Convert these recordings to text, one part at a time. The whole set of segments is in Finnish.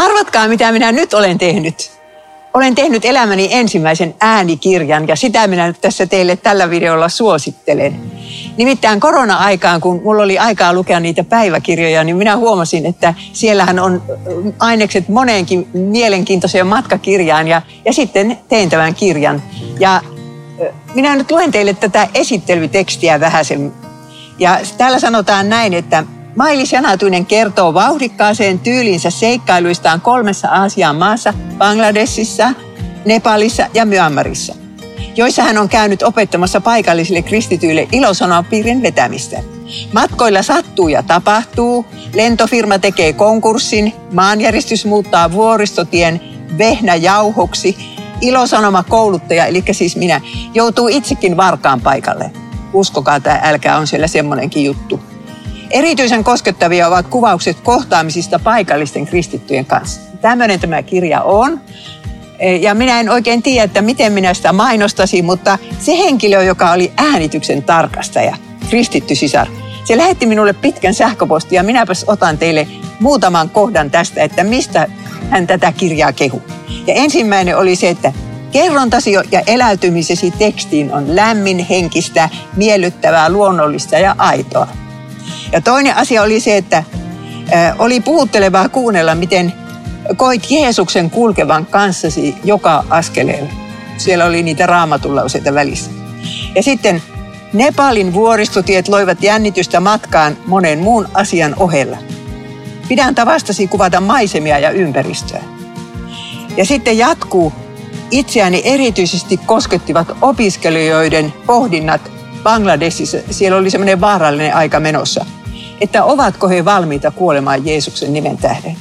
Arvatkaa, mitä minä nyt olen tehnyt. Olen tehnyt elämäni ensimmäisen äänikirjan ja sitä minä nyt tässä teille tällä videolla suosittelen. Nimittäin korona-aikaan, kun mulla oli aikaa lukea niitä päiväkirjoja, niin minä huomasin, että siellähän on ainekset moneenkin mielenkiintoiseen matkakirjaan ja, ja sitten tein tämän kirjan. Ja minä nyt luen teille tätä esittelytekstiä vähän sen. Ja täällä sanotaan näin, että Mailis Janatuinen kertoo vauhdikkaaseen tyylinsä seikkailuistaan kolmessa Aasian maassa, Bangladesissa, Nepalissa ja Myanmarissa, joissa hän on käynyt opettamassa paikallisille kristityille ilosanopiirin vetämistä. Matkoilla sattuu ja tapahtuu, lentofirma tekee konkurssin, maanjäristys muuttaa vuoristotien vehnäjauhoksi, ilosanoma kouluttaja, eli siis minä, joutuu itsekin varkaan paikalle. Uskokaa tämä, älkää on siellä semmoinenkin juttu. Erityisen koskettavia ovat kuvaukset kohtaamisista paikallisten kristittyjen kanssa. Tämmöinen tämä kirja on. E, ja minä en oikein tiedä, että miten minä sitä mainostasin, mutta se henkilö, joka oli äänityksen tarkastaja, kristitty sisar, se lähetti minulle pitkän sähköpostin ja minäpäs otan teille muutaman kohdan tästä, että mistä hän tätä kirjaa kehu. Ja ensimmäinen oli se, että kerrontasi ja eläytymisesi tekstiin on lämmin, henkistä, miellyttävää, luonnollista ja aitoa. Ja toinen asia oli se, että oli puhuttelevaa kuunnella, miten koit Jeesuksen kulkevan kanssasi joka askeleella. Siellä oli niitä raamatulauseita välissä. Ja sitten Nepalin vuoristotiet loivat jännitystä matkaan monen muun asian ohella. Pidän tavastasi kuvata maisemia ja ympäristöä. Ja sitten jatkuu. Itseäni erityisesti koskettivat opiskelijoiden pohdinnat Bangladesissa. Siellä oli semmoinen vaarallinen aika menossa – että ovatko he valmiita kuolemaan Jeesuksen nimen tähden.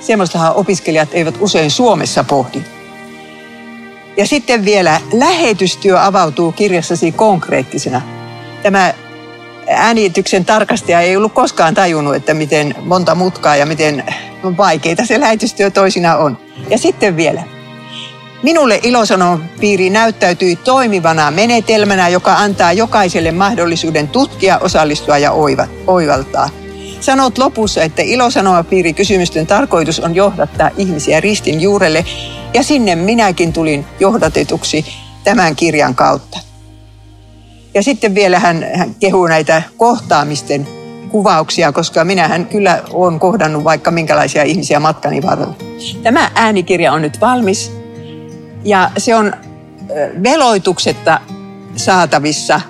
Semmoistahan opiskelijat eivät usein Suomessa pohdi. Ja sitten vielä lähetystyö avautuu kirjassasi konkreettisena. Tämä äänityksen tarkastaja ei ollut koskaan tajunnut, että miten monta mutkaa ja miten vaikeita se lähetystyö toisina on. Ja sitten vielä. Minulle piiri näyttäytyi toimivana menetelmänä, joka antaa jokaiselle mahdollisuuden tutkia, osallistua ja oivaltaa. Sanot lopussa, että ilosanomapiiri kysymysten tarkoitus on johdattaa ihmisiä ristin juurelle ja sinne minäkin tulin johdatetuksi tämän kirjan kautta. Ja sitten vielä hän, hän kehuu näitä kohtaamisten kuvauksia, koska minähän kyllä olen kohdannut vaikka minkälaisia ihmisiä matkani varrella. Tämä äänikirja on nyt valmis ja se on veloituksetta saatavissa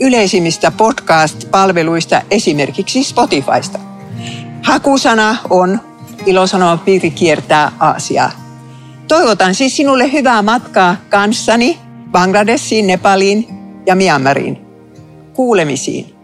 yleisimmistä podcast-palveluista, esimerkiksi Spotifysta. Hakusana on Ilosanoma piiri kiertää Aasiaa. Toivotan siis sinulle hyvää matkaa kanssani Bangladesiin, Nepaliin ja Myanmariin. Kuulemisiin.